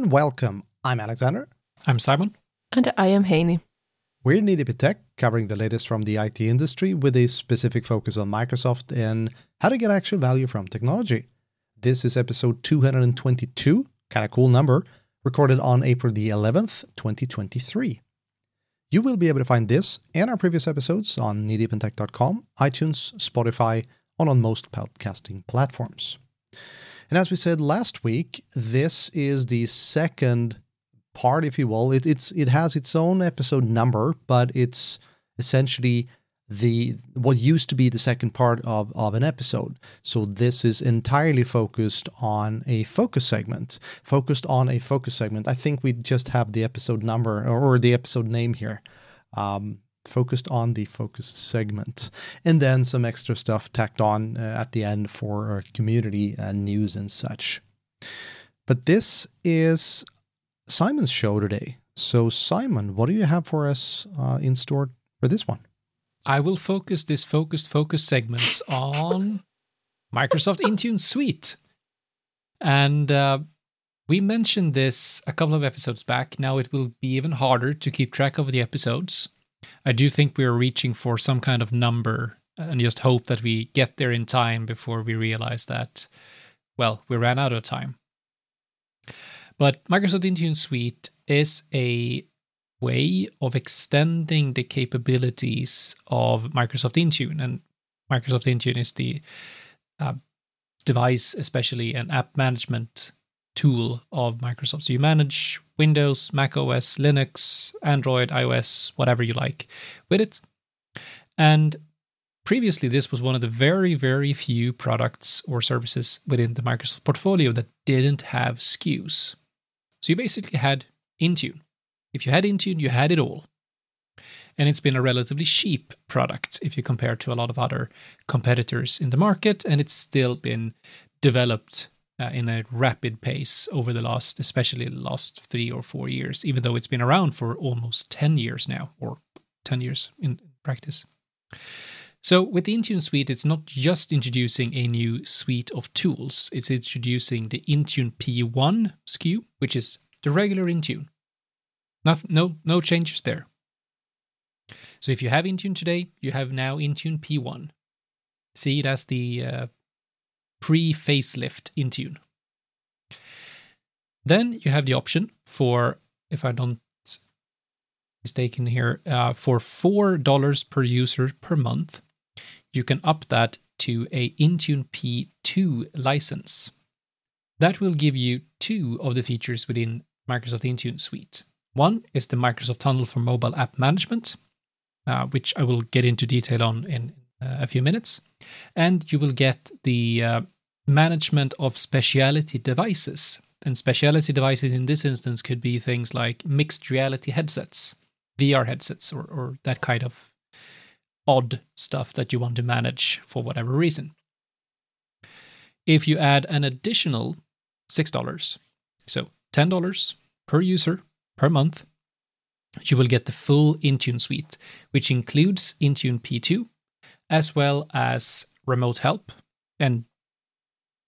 Hello and welcome. I'm Alexander. I'm Simon. And I am Heini. We're Needip Tech, covering the latest from the IT industry with a specific focus on Microsoft and how to get actual value from technology. This is episode 222, kind of cool number, recorded on April the 11th, 2023. You will be able to find this and our previous episodes on kneedeepintech.com, iTunes, Spotify, and on most podcasting platforms. And as we said last week, this is the second part, if you will. It, it's it has its own episode number, but it's essentially the what used to be the second part of, of an episode. So this is entirely focused on a focus segment. Focused on a focus segment. I think we just have the episode number or the episode name here. Um, focused on the focus segment and then some extra stuff tacked on uh, at the end for uh, community uh, news and such but this is simon's show today so simon what do you have for us uh, in store for this one I will focus this focused focus segments on Microsoft Intune Suite. And uh, we mentioned this a couple of episodes back. Now it will be even harder to keep track of the episodes. I do think we're reaching for some kind of number and just hope that we get there in time before we realize that, well, we ran out of time. But Microsoft Intune Suite is a way of extending the capabilities of Microsoft Intune. And Microsoft Intune is the uh, device, especially an app management tool of Microsoft. So you manage Windows, Mac OS, Linux, Android, iOS, whatever you like with it. And previously, this was one of the very, very few products or services within the Microsoft portfolio that didn't have SKUs. So you basically had Intune. If you had Intune, you had it all. And it's been a relatively cheap product if you compare to a lot of other competitors in the market, and it's still been developed uh, in a rapid pace over the last, especially the last three or four years, even though it's been around for almost 10 years now, or 10 years in practice. So, with the Intune suite, it's not just introducing a new suite of tools, it's introducing the Intune P1 SKU, which is the regular Intune. No, no, no changes there. So, if you have Intune today, you have now Intune P1. See it as the uh, pre facelift Intune. Then you have the option for, if I don't mistaken here, uh, for $4 per user per month, you can up that to a Intune P2 license. That will give you two of the features within Microsoft Intune Suite. One is the Microsoft Tunnel for mobile app management, uh, which I will get into detail on in a few minutes. And you will get the uh, management of specialty devices. And specialty devices in this instance could be things like mixed reality headsets, VR headsets, or, or that kind of odd stuff that you want to manage for whatever reason. If you add an additional $6, so $10 per user per month, you will get the full Intune suite, which includes Intune P2, as well as remote help. And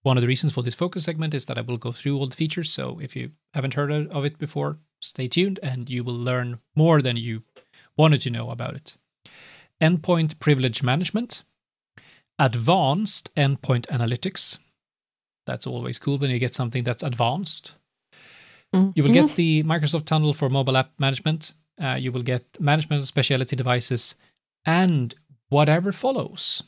one of the reasons for this focus segment is that I will go through all the features. So if you haven't heard of it before, stay tuned and you will learn more than you wanted to know about it. Endpoint privilege management, advanced endpoint analytics. That's always cool when you get something that's advanced. Mm-hmm. You will get the Microsoft Tunnel for mobile app management. Uh, you will get management of specialty devices and whatever follows.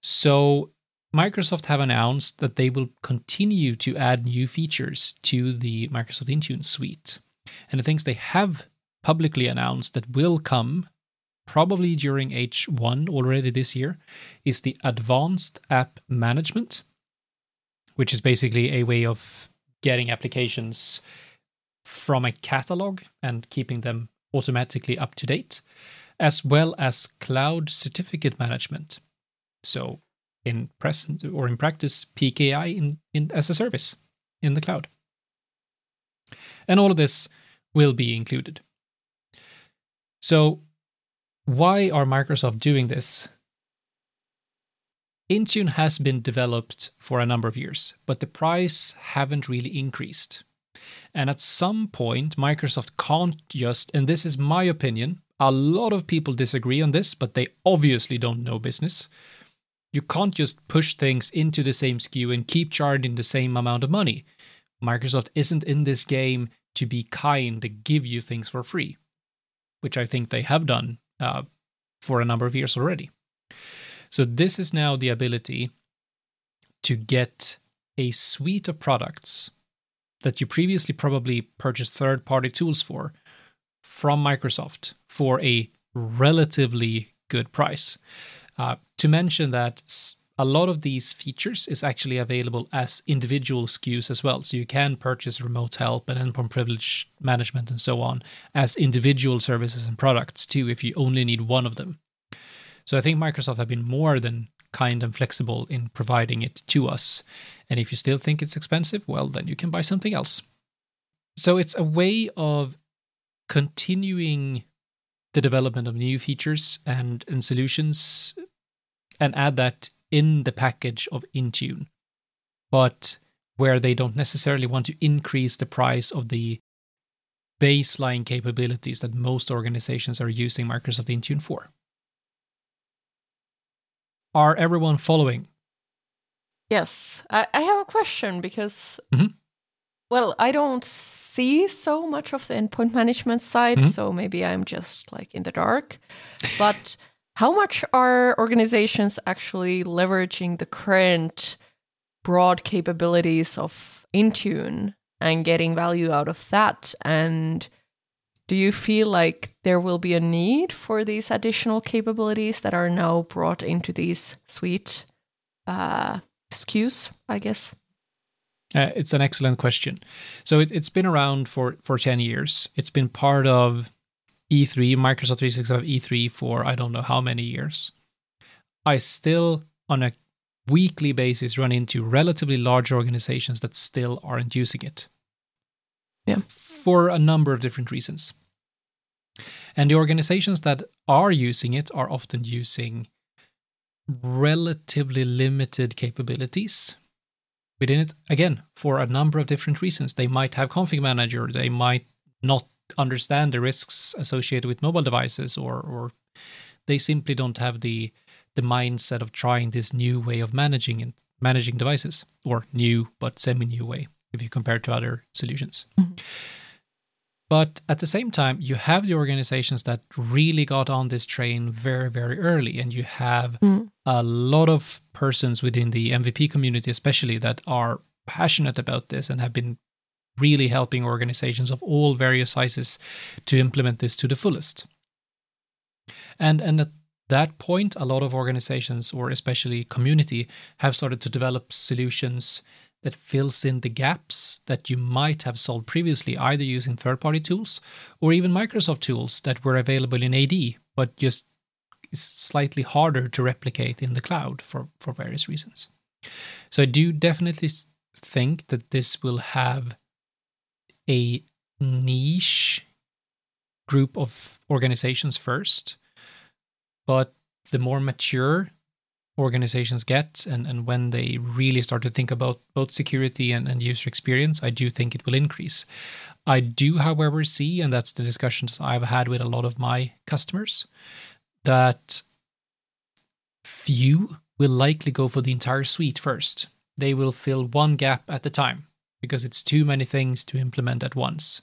So, Microsoft have announced that they will continue to add new features to the Microsoft Intune suite. And the things they have publicly announced that will come probably during H1 already this year is the advanced app management, which is basically a way of getting applications from a catalog and keeping them automatically up to date, as well as cloud certificate management. So, in present or in practice, PKI in, in as a service in the cloud. And all of this will be included. So, why are Microsoft doing this? Intune has been developed for a number of years, but the price haven't really increased. And at some point, Microsoft can't just, and this is my opinion, a lot of people disagree on this, but they obviously don't know business. You can't just push things into the same SKU and keep charging the same amount of money. Microsoft isn't in this game to be kind to give you things for free, which I think they have done uh, for a number of years already. So, this is now the ability to get a suite of products that you previously probably purchased third party tools for from Microsoft for a relatively good price. Uh, to mention that a lot of these features is actually available as individual SKUs as well. So you can purchase remote help and endpoint privilege management and so on as individual services and products too, if you only need one of them. So I think Microsoft have been more than kind and flexible in providing it to us. And if you still think it's expensive, well, then you can buy something else. So it's a way of continuing the development of new features and, and solutions and add that in the package of Intune, but where they don't necessarily want to increase the price of the baseline capabilities that most organizations are using Microsoft Intune for. Are everyone following? Yes. I, I have a question because, mm-hmm. Well, I don't see so much of the endpoint management side, mm-hmm. so maybe I'm just like in the dark. But how much are organizations actually leveraging the current broad capabilities of Intune and getting value out of that? And do you feel like there will be a need for these additional capabilities that are now brought into these suite uh, SKUs, I guess? Uh, it's an excellent question. So it, has been around for, for 10 years. It's been part of E3, Microsoft 365 E3 for I don't know how many years. I still, on a weekly basis, run into relatively large organizations that still aren't using it. Yeah. For a number of different reasons. And the organizations that are using it are often using relatively limited capabilities within it. Again, for a number of different reasons. They might have config manager, they might not understand the risks associated with mobile devices, or or they simply don't have the the mindset of trying this new way of managing and managing devices, or new but semi-new way if you compare to other solutions. Mm-hmm. But at the same time, you have the organizations that really got on this train very, very early. And you have mm. a lot of persons within the MVP community, especially, that are passionate about this and have been really helping organizations of all various sizes to implement this to the fullest. And, and at that point, a lot of organizations, or especially community, have started to develop solutions that fills in the gaps that you might have solved previously, either using third party tools or even Microsoft tools that were available in AD, but just is slightly harder to replicate in the cloud for, for various reasons. So I do definitely think that this will have a niche group of organizations first, but the more mature organizations get and, and when they really start to think about both security and, and user experience, I do think it will increase. I do, however, see, and that's the discussions I've had with a lot of my customers, that few will likely go for the entire suite first. They will fill one gap at a time because it's too many things to implement at once.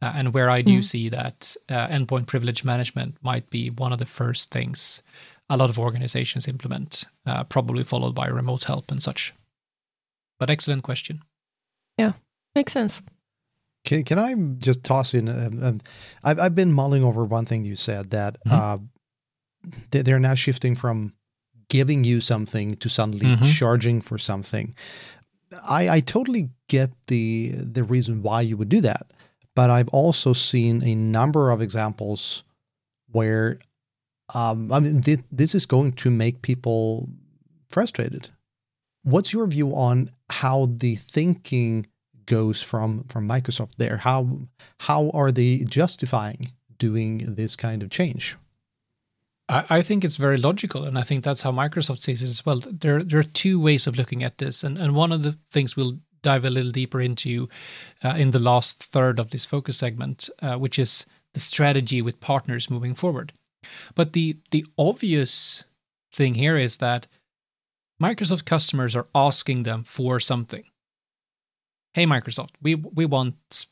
Uh, and where I do mm. see that uh, endpoint privilege management might be one of the first things a lot of organizations implement, uh, probably followed by remote help and such. But excellent question. Yeah, makes sense. Can, can I just toss in? Um, um, I've, I've been mulling over one thing you said that mm-hmm. uh, they're now shifting from giving you something to suddenly mm-hmm. charging for something. I, I totally get the the reason why you would do that, but I've also seen a number of examples where um, I mean, th- this is going to make people frustrated. What's your view on how the thinking goes from from Microsoft there? How how are they justifying doing this kind of change? I, I think it's very logical, and I think that's how Microsoft sees it as well. There there are two ways of looking at this, and and one of the things we'll dive a little deeper into uh, in the last third of this focus segment, uh, which is the strategy with partners moving forward. But the the obvious thing here is that Microsoft customers are asking them for something. Hey Microsoft, we we want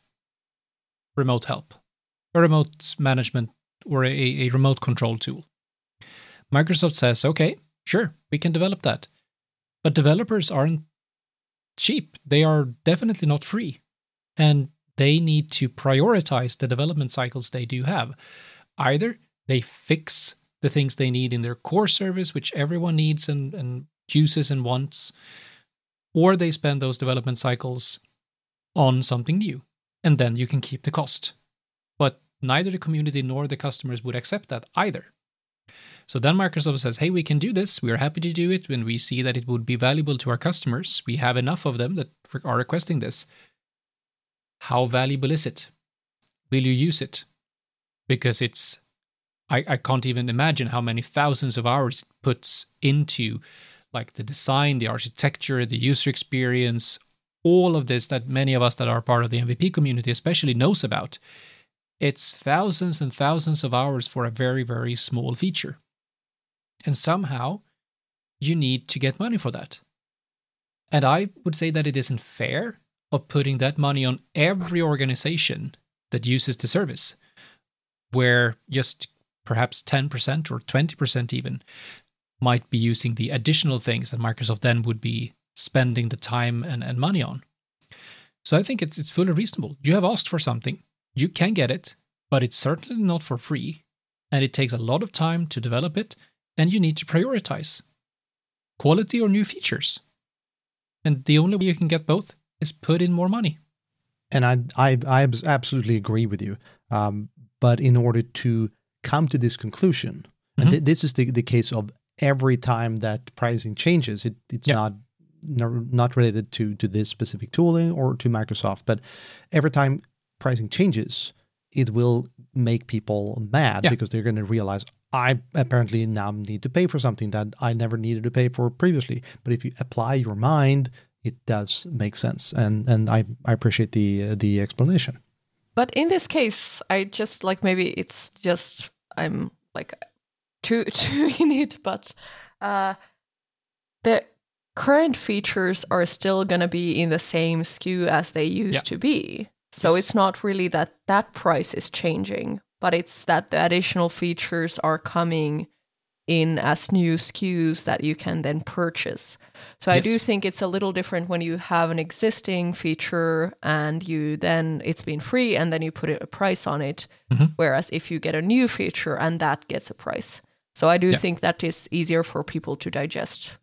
remote help, a remote management or a, a remote control tool. Microsoft says, okay, sure, we can develop that. But developers aren't cheap. They are definitely not free. And they need to prioritize the development cycles they do have. Either they fix the things they need in their core service, which everyone needs and, and uses and wants, or they spend those development cycles on something new. And then you can keep the cost. But neither the community nor the customers would accept that either. So then Microsoft says, hey, we can do this. We are happy to do it when we see that it would be valuable to our customers. We have enough of them that are requesting this. How valuable is it? Will you use it? Because it's, I, I can't even imagine how many thousands of hours it puts into like the design, the architecture, the user experience, all of this that many of us that are part of the MVP community especially knows about. It's thousands and thousands of hours for a very, very small feature. And somehow you need to get money for that. And I would say that it isn't fair of putting that money on every organization that uses the service, where just perhaps 10% or 20% even might be using the additional things that Microsoft then would be spending the time and, and money on. So I think it's it's fully reasonable. You have asked for something, you can get it, but it's certainly not for free, and it takes a lot of time to develop it, and you need to prioritize quality or new features. And the only way you can get both is put in more money. And I, I, I absolutely agree with you. Um, but in order to come to this conclusion, mm-hmm. and th- this is the, the case of every time that pricing changes, it, it's not not related to to this specific tooling or to Microsoft, but every time pricing changes, it will make people mad yeah. because they're going to realize I apparently now need to pay for something that I never needed to pay for previously. But if you apply your mind, it does make sense, and and I I appreciate the uh, the explanation. But in this case, I just like maybe it's just I'm like too too in it, but uh, the current features are still gonna be in the same SKU as they used yeah. to be. So yes. it's not really that that price is changing, but it's that the additional features are coming in as new SKUs that you can then purchase. So yes. I do think it's a little different when you have an existing feature and you then it's been free and then you put a price on it. Mm-hmm. Whereas if you get a new feature and that gets a price. So I do yeah. think that is easier for people to digest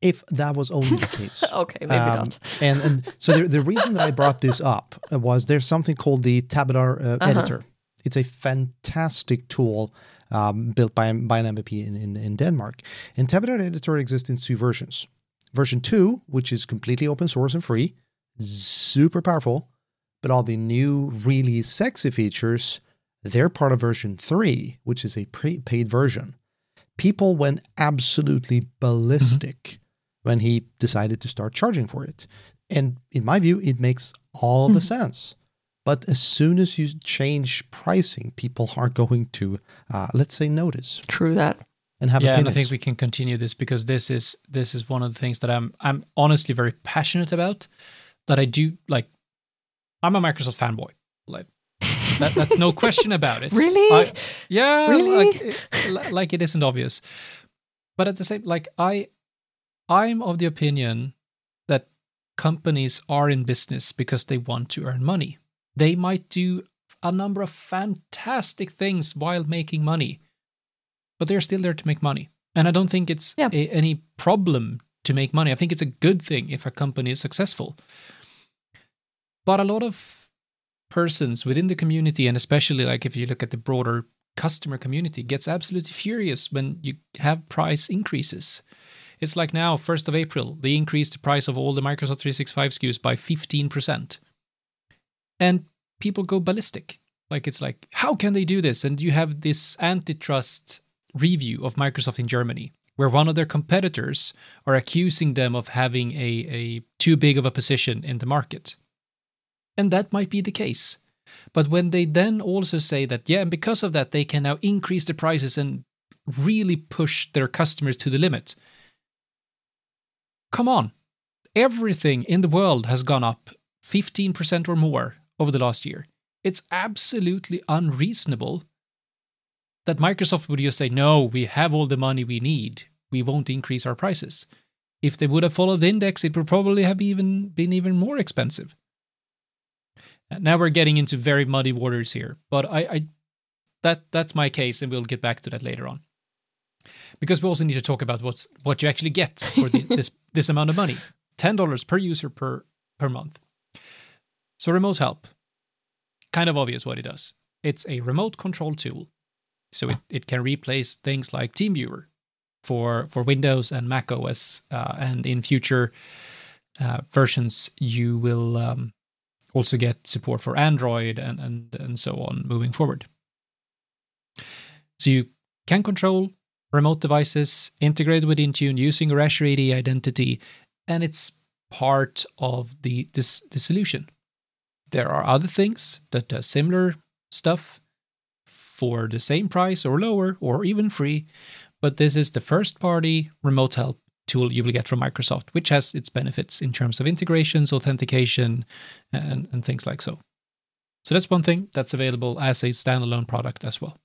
if that was only the case. okay, maybe um, not. and, and so the, the reason that I brought this up was there's something called the Tabular uh, uh-huh. editor. It's a fantastic tool um, built by, by an MVP in, in, in Denmark. And Tabular editor exists in two versions. Version 2, which is completely open source and free, super powerful, but all the new really sexy features, they're part of version 3, which is a pre- paid version. People went absolutely ballistic mm-hmm when he decided to start charging for it. And in my view, it makes all mm. the sense. But as soon as you change pricing, people are going to, uh, let's say, notice. True that. And have yeah, opinions. and I think we can continue this because this is this is one of the things that I'm I'm honestly very passionate about. That I do like. I'm a Microsoft fanboy. Like that, that's no question about it. really? I, yeah. Really? Like, like it isn't obvious. But at the same, like I I'm of the opinion that companies are in business because they want to earn money. They might do a number of fantastic things while making money, but they're still there to make money. And I don't think it's yeah. a, any problem to make money. I think it's a good thing if a company is successful. But a lot of persons within the community, and especially like if you look at the broader customer community, gets absolutely furious when you have price increases. It's like now, 1st of April, they increased the price of all the Microsoft 365 SKUs by 15%. And people go ballistic. Like, it's like, how can they do this? And you have this antitrust review of Microsoft in Germany where one of their competitors are accusing them of having a, a too big of a position in the market. And that might be the case. But when they then also say that, yeah, and because of that, they can now increase the prices and really push their customers to the limit. Come on. Everything in the world has gone up 15% or more over the last year. It's absolutely unreasonable that Microsoft would just say, no, we have all the money we need. We won't increase our prices. If they would have followed the index, it would probably have even been even more expensive. Now we're getting into very muddy waters here, but I, I that that's my case, and we'll get back to that later on. Because we also need to talk about what's what you actually get for the, this this amount of money, ten dollars per user per per month. So remote help, kind of obvious what it does. It's a remote control tool, so it, it can replace things like TeamViewer for for Windows and Mac OS, uh, and in future uh, versions you will um, also get support for Android and, and, and so on moving forward. So you can control remote devices integrated with Intune using Azure AD identity, and it's part of the this the solution. There are other things that do similar stuff for the same price or lower or even free, but this is the first party remote help tool you will get from Microsoft, which has its benefits in terms of integrations, authentication, and, and things like so. So that's one thing that's available as a standalone product as well.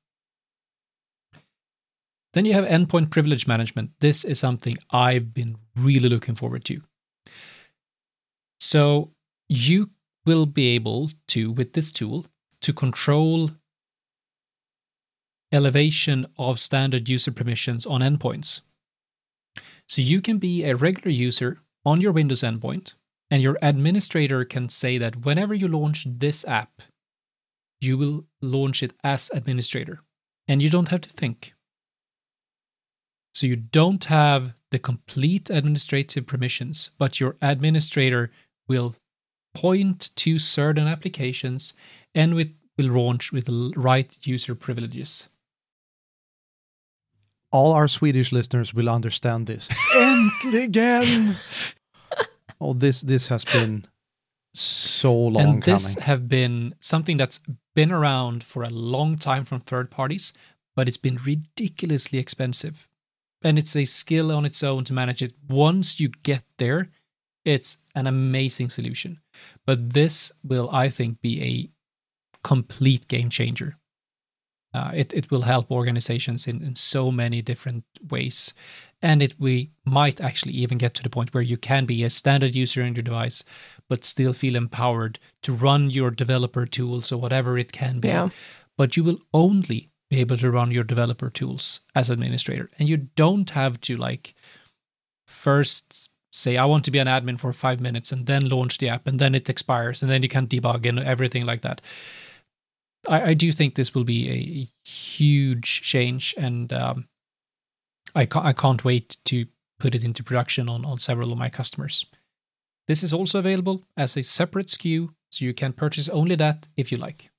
Then you have endpoint privilege management. This is something I've been really looking forward to. So you will be able to, with this tool, to control elevation of standard user permissions on endpoints. So you can be a regular user on your Windows endpoint, and your administrator can say that whenever you launch this app, you will launch it as administrator, and you don't have to think. So you don't have the complete administrative permissions, but your administrator will point to certain applications and we will launch with the right user privileges all our Swedish listeners will understand this. And again. oh, this this has been so long and this coming. have been something that's been around for a long time from third parties, but it's been ridiculously expensive. And it's a skill on its own to manage it. Once you get there, it's an amazing solution. But this will, I think, be a complete game changer uh, it, it will help organizations in, in so many different ways. And it we might actually even get to the point where you can be a standard user in your device, but still feel empowered to run your developer tools or whatever it can be. Yeah. But you will only be able to run your developer tools as administrator. And you don't have to like first say I want to be an admin for five minutes and then launch the app and then it expires and then you can't debug and everything like that. I, I do think this will be a huge change, and um, I can't I can't wait to put it into production on on several of my customers. This is also available as a separate SKU, so you can purchase only that if you like.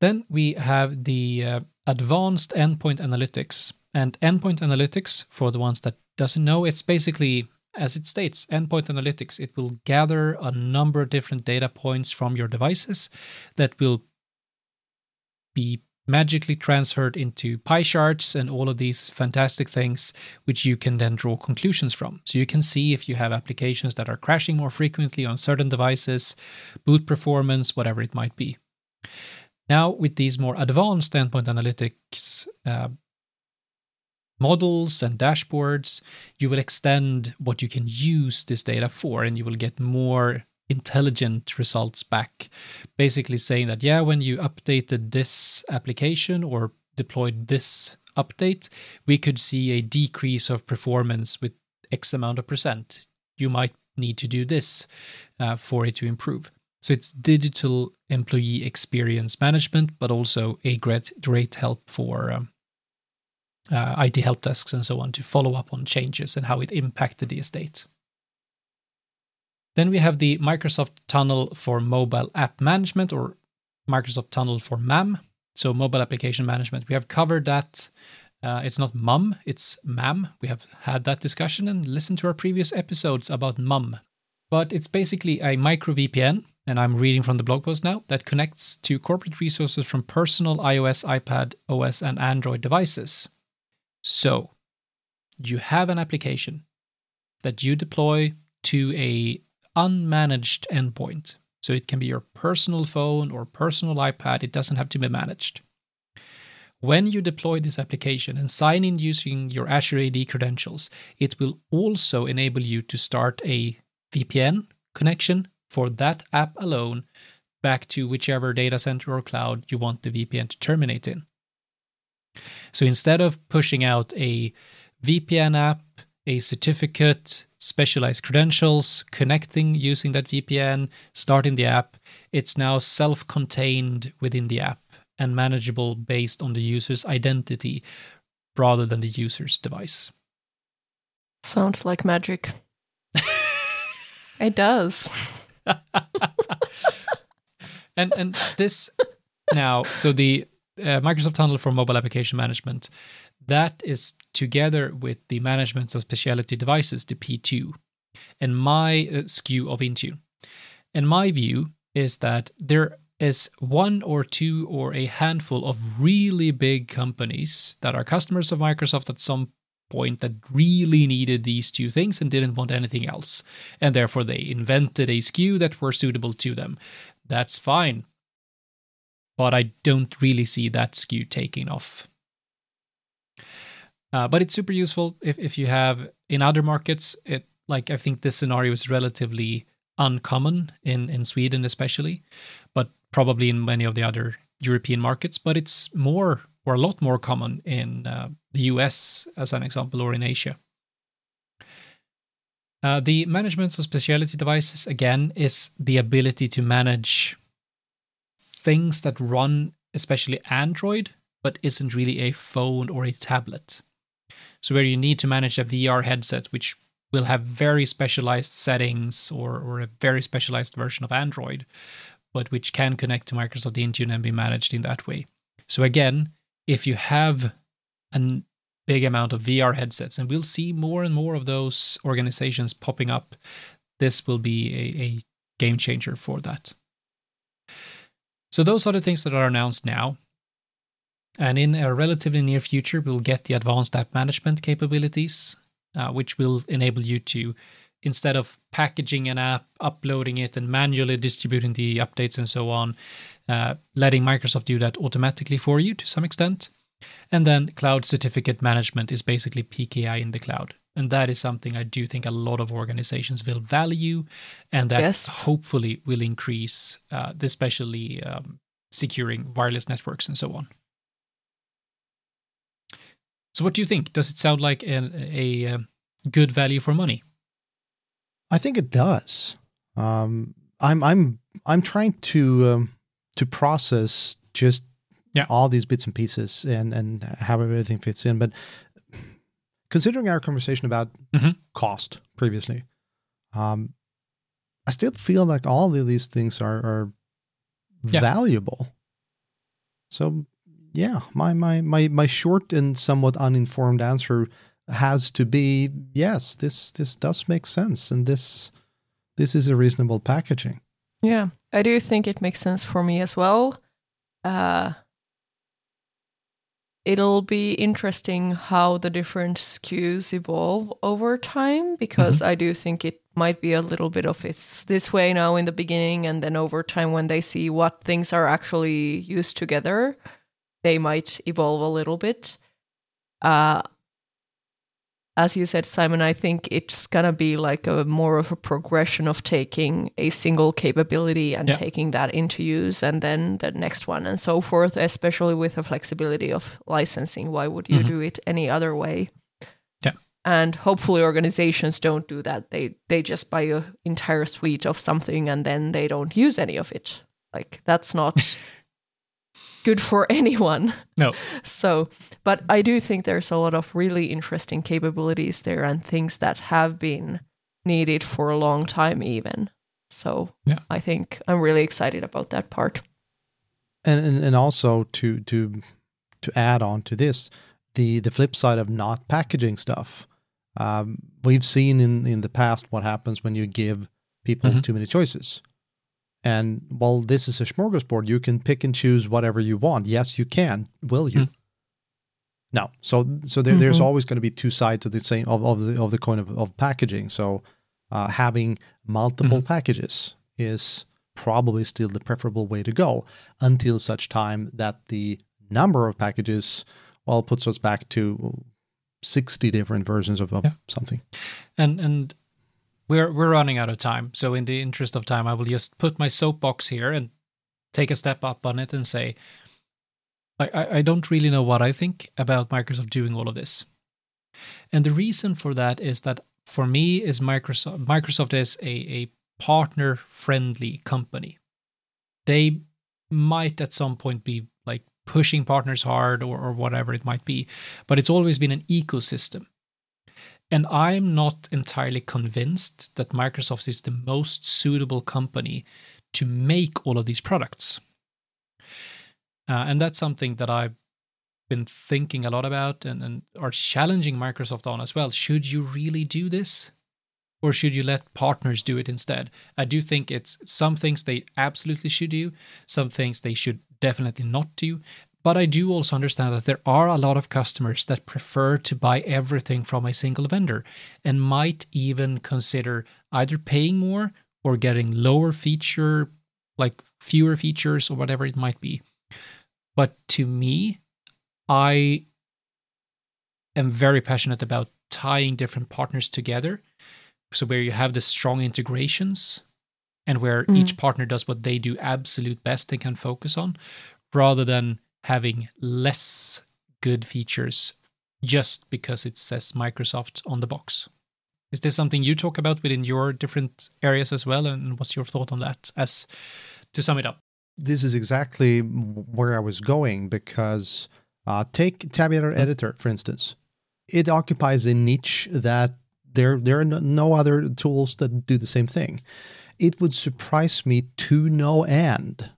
Then we have the uh, advanced endpoint analytics. And endpoint analytics, for the ones that doesn't know, it's basically as it states, endpoint analytics, it will gather a number of different data points from your devices that will be magically transferred into pie charts and all of these fantastic things, which you can then draw conclusions from. So you can see if you have applications that are crashing more frequently on certain devices, boot performance, whatever it might be. Now, with these more advanced endpoint analytics, uh, models and dashboards, you will extend what you can use this data for, and you will get more intelligent results back. Basically, saying that, yeah, when you updated this application or deployed this update, we could see a decrease of performance with X amount of percent. You might need to do this uh, for it to improve. So it's digital employee experience management, but also a great, great help for um, uh, IT help desks and so on to follow up on changes and how it impacted the estate. Then we have the Microsoft Tunnel for mobile app management or Microsoft Tunnel for MAM, so mobile application management. We have covered that Uh, it's not mum, it's mam. We have had that discussion and listened to our previous episodes about mum. But it's basically a micro VPN, and I'm reading from the blog post now, that connects to corporate resources from personal iOS, iPad, OS, and Android devices. So, you have an application that you deploy to a unmanaged endpoint. So it can be your personal phone or personal iPad, it doesn't have to be managed. When you deploy this application and sign in using your Azure AD credentials, it will also enable you to start a VPN connection for that app alone back to whichever data center or cloud you want the VPN to terminate in. So instead of pushing out a VPN app, a certificate, specialized credentials, connecting using that VPN, starting the app, it's now self contained within the app and manageable based on the user's identity rather than the user's device. Sounds like magic. it does. and and this now, so the uh, Microsoft Tunnel for mobile application management, that is together with the management of specialty devices, the P2, and my uh, SKU of Intune. And my view is that there is one or two or a handful of really big companies that are customers of Microsoft at some point that really needed these two things and didn't want anything else. And therefore they invented a SKU that were suitable to them. That's fine. But I don't really see that SKU taking off. Uh, but it's super useful if, if you have in other markets. It like I think this scenario is relatively uncommon in in Sweden especially, but probably in many of the other European markets, but it's more or a lot more common in uh, the US, as an example, or in Asia. Uh, the management of specialty devices, again, is the ability to manage things that run, especially Android, but isn't really a phone or a tablet. So, where you need to manage a VR headset, which will have very specialized settings or, or a very specialized version of Android, but which can connect to Microsoft Intune and be managed in that way. So again, if you have a big amount of VR headsets, and we'll see more and more of those organizations popping up, this will be a, a game changer for that. So those are the things that are announced now. And in a relatively near future, we'll get the advanced app management capabilities, uh, which will enable you to instead of packaging an app, uploading it, and manually distributing the updates and so on, uh, letting Microsoft do that automatically for you to some extent. And then cloud certificate management is basically PKI in the cloud. And that is something I do think a lot of organizations will value, and that yes. hopefully will increase, uh, especially um, securing wireless networks and so on. So, what do you think? Does it sound like a, a, a good value for money? I think it does. Um, I'm I'm I'm trying to um, to process just yeah. all these bits and pieces and and how everything fits in. But considering our conversation about mm-hmm. cost previously, um, I still feel like all of these things are are yeah. valuable. So yeah, my my my my short and somewhat uninformed answer has to be yes this this does make sense and this this is a reasonable packaging yeah i do think it makes sense for me as well uh it'll be interesting how the different SKUs evolve over time because mm-hmm. I do think it might be a little bit of it's this way now in the beginning and then over time when they see what things are actually used together they might evolve a little bit uh as you said, Simon, I think it's gonna be like a more of a progression of taking a single capability and yeah. taking that into use, and then the next one, and so forth. Especially with the flexibility of licensing, why would you mm-hmm. do it any other way? Yeah, and hopefully organizations don't do that. They they just buy an entire suite of something and then they don't use any of it. Like that's not good for anyone. No. So, but I do think there's a lot of really interesting capabilities there and things that have been needed for a long time, even. So, yeah. I think I'm really excited about that part. And, and and also to to to add on to this, the the flip side of not packaging stuff. Um, we've seen in in the past what happens when you give people mm-hmm. too many choices. And while this is a smorgasbord, you can pick and choose whatever you want. Yes, you can. Will you? Mm. No. So so there, mm-hmm. there's always going to be two sides of the same of, of the of the coin of, of packaging. So uh, having multiple mm-hmm. packages is probably still the preferable way to go until such time that the number of packages well puts us back to 60 different versions of, of yeah. something. And and we're we're running out of time. So in the interest of time, I will just put my soapbox here and take a step up on it and say I, I don't really know what I think about Microsoft doing all of this. And the reason for that is that for me is Microsoft Microsoft is a, a partner friendly company. They might at some point be like pushing partners hard or, or whatever it might be, but it's always been an ecosystem. And I'm not entirely convinced that Microsoft is the most suitable company to make all of these products. Uh, and that's something that I've been thinking a lot about and, and are challenging Microsoft on as well. Should you really do this? Or should you let partners do it instead? I do think it's some things they absolutely should do, some things they should definitely not do. But I do also understand that there are a lot of customers that prefer to buy everything from a single vendor and might even consider either paying more or getting lower feature, like fewer features or whatever it might be. But to me, I am very passionate about tying different partners together. So, where you have the strong integrations and where mm. each partner does what they do absolute best and can focus on, rather than having less good features just because it says Microsoft on the box. Is this something you talk about within your different areas as well? And what's your thought on that as to sum it up? this is exactly where I was going because uh, take Tabular mm. Editor, for instance. It occupies a niche that there, there are no other tools that do the same thing. It would surprise me to no end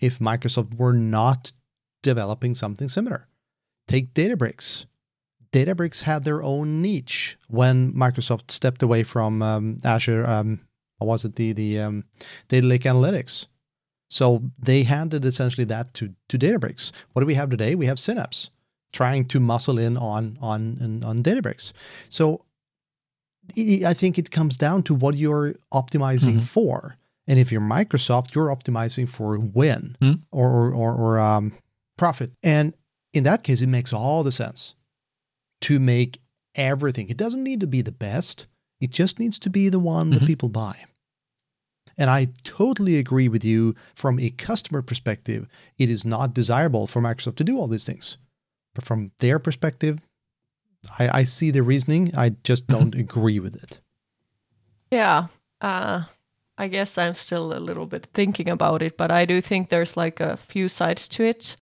if Microsoft were not developing something similar. Take Databricks. Databricks had their own niche when Microsoft stepped away from um, Azure. Um, what was it? The the um, Data Lake Analytics so they handed essentially that to, to Databricks. What do we have today? We have Synapse trying to muscle in on on on Databricks. So I think it comes down to what you're optimizing mm-hmm. for. And if you're Microsoft, you're optimizing for win mm-hmm. or or, or um, profit. And in that case, it makes all the sense to make everything. It doesn't need to be the best. It just needs to be the one mm-hmm. that people buy. And I totally agree with you from a customer perspective. It is not desirable for Microsoft to do all these things. But from their perspective, I, I see the reasoning. I just don't agree with it. Yeah. Uh, I guess I'm still a little bit thinking about it, but I do think there's like a few sides to it.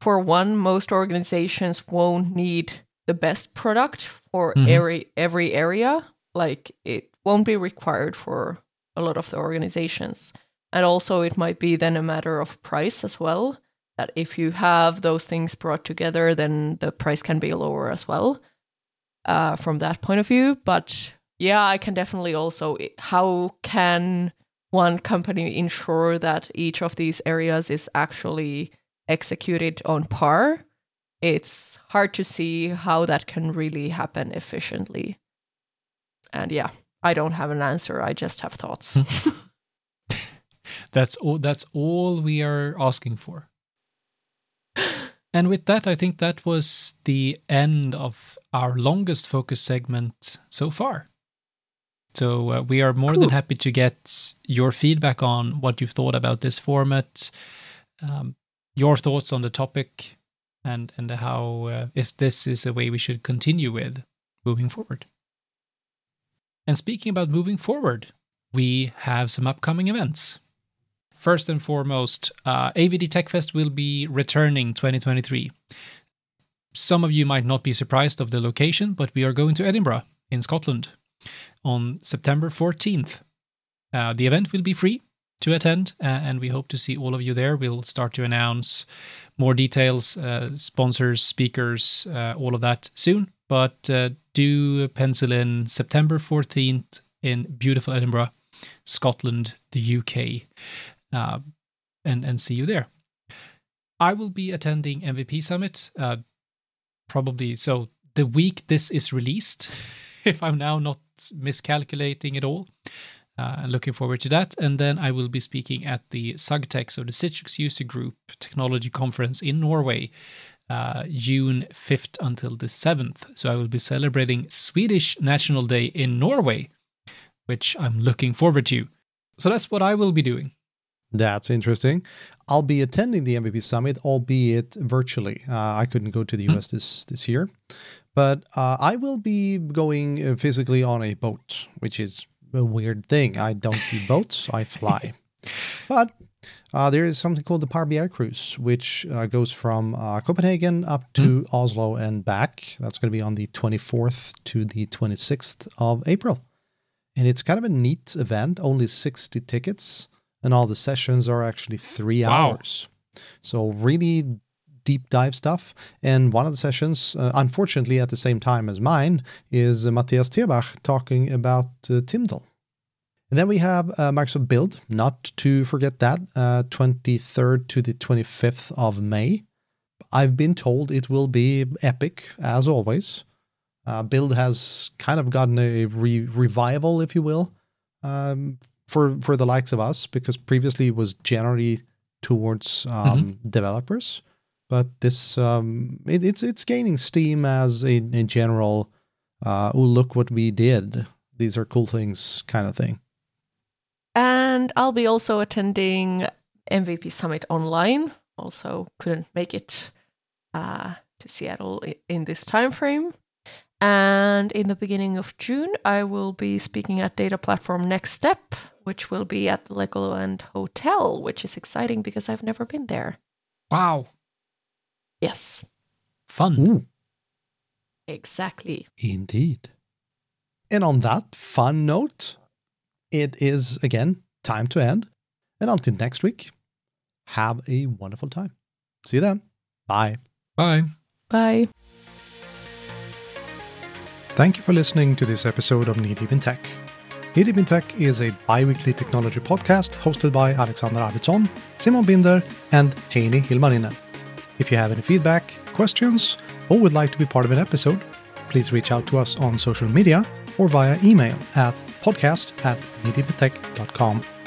For one, most organizations won't need the best product for mm-hmm. every every area. Like it won't be required for a lot of the organizations. And also, it might be then a matter of price as well. That if you have those things brought together, then the price can be lower as well uh, from that point of view. But yeah, I can definitely also. How can one company ensure that each of these areas is actually executed on par? It's hard to see how that can really happen efficiently. And yeah, I don't have an answer. I just have thoughts. that's all that's all we are asking for. And with that, I think that was the end of our longest focus segment so far. So uh, we are more cool. than happy to get your feedback on what you've thought about this format, um, your thoughts on the topic, and and how uh, if this is a way we should continue with moving forward. And speaking about moving forward, we have some upcoming events. First and foremost, uh, AVD TechFest will be returning 2023. Some of you might not be surprised of the location, but we are going to Edinburgh in Scotland on September 14th. Uh, the event will be free, to attend, uh, and we hope to see all of you there. We'll start to announce more details, uh, sponsors, speakers, uh, all of that soon. But uh, do pencil in September 14th in beautiful Edinburgh, Scotland, the UK, uh, and and see you there. I will be attending MVP Summit, uh, probably so the week this is released, if I'm now not miscalculating at all. Uh, looking forward to that. And then I will be speaking at the SUGTEC, so the Citrix User Group Technology Conference in Norway, uh, June 5th until the 7th. So I will be celebrating Swedish National Day in Norway, which I'm looking forward to. So that's what I will be doing. That's interesting. I'll be attending the MVP Summit, albeit virtually. Uh, I couldn't go to the US mm. this this year, but uh, I will be going uh, physically on a boat, which is a weird thing. I don't do boats; I fly. But uh, there is something called the Power BI Cruise, which uh, goes from uh, Copenhagen up to mm. Oslo and back. That's going to be on the 24th to the 26th of April. And it's kind of a neat event, only 60 tickets and all the sessions are actually three wow. hours. So really deep dive stuff. And one of the sessions, uh, unfortunately, at the same time as mine, is uh, Mathias Thierbach talking about uh, TMDL. And then we have uh, Microsoft Build, not to forget that, 23rd uh, to the 25th of May. I've been told it will be epic, as always. Uh, Build has kind of gotten a re- revival, if you will, um, for for the likes of us because previously it was generally towards um, mm-hmm. developers, but this um, it, it's it's gaining steam as a, a general. Uh, oh, look what we did! These are cool things, kind of thing. And I'll be also attending MVP Summit online. Also, couldn't make it uh, to Seattle in this time frame. And in the beginning of June, I will be speaking at Data Platform Next Step, which will be at the Legoland Hotel, which is exciting because I've never been there. Wow. Yes. Fun. Ooh. Exactly. Indeed. And on that fun note, it is again time to end. And until next week, have a wonderful time. See you then. Bye. Bye. Bye. Thank you for listening to this episode of Knee Deep in Tech. Knee Deep in Tech is a bi weekly technology podcast hosted by Alexander Arvidsson, Simon Binder, and Heini Ilmarinen. If you have any feedback, questions, or would like to be part of an episode, please reach out to us on social media or via email at podcast at kneedeepintech.com.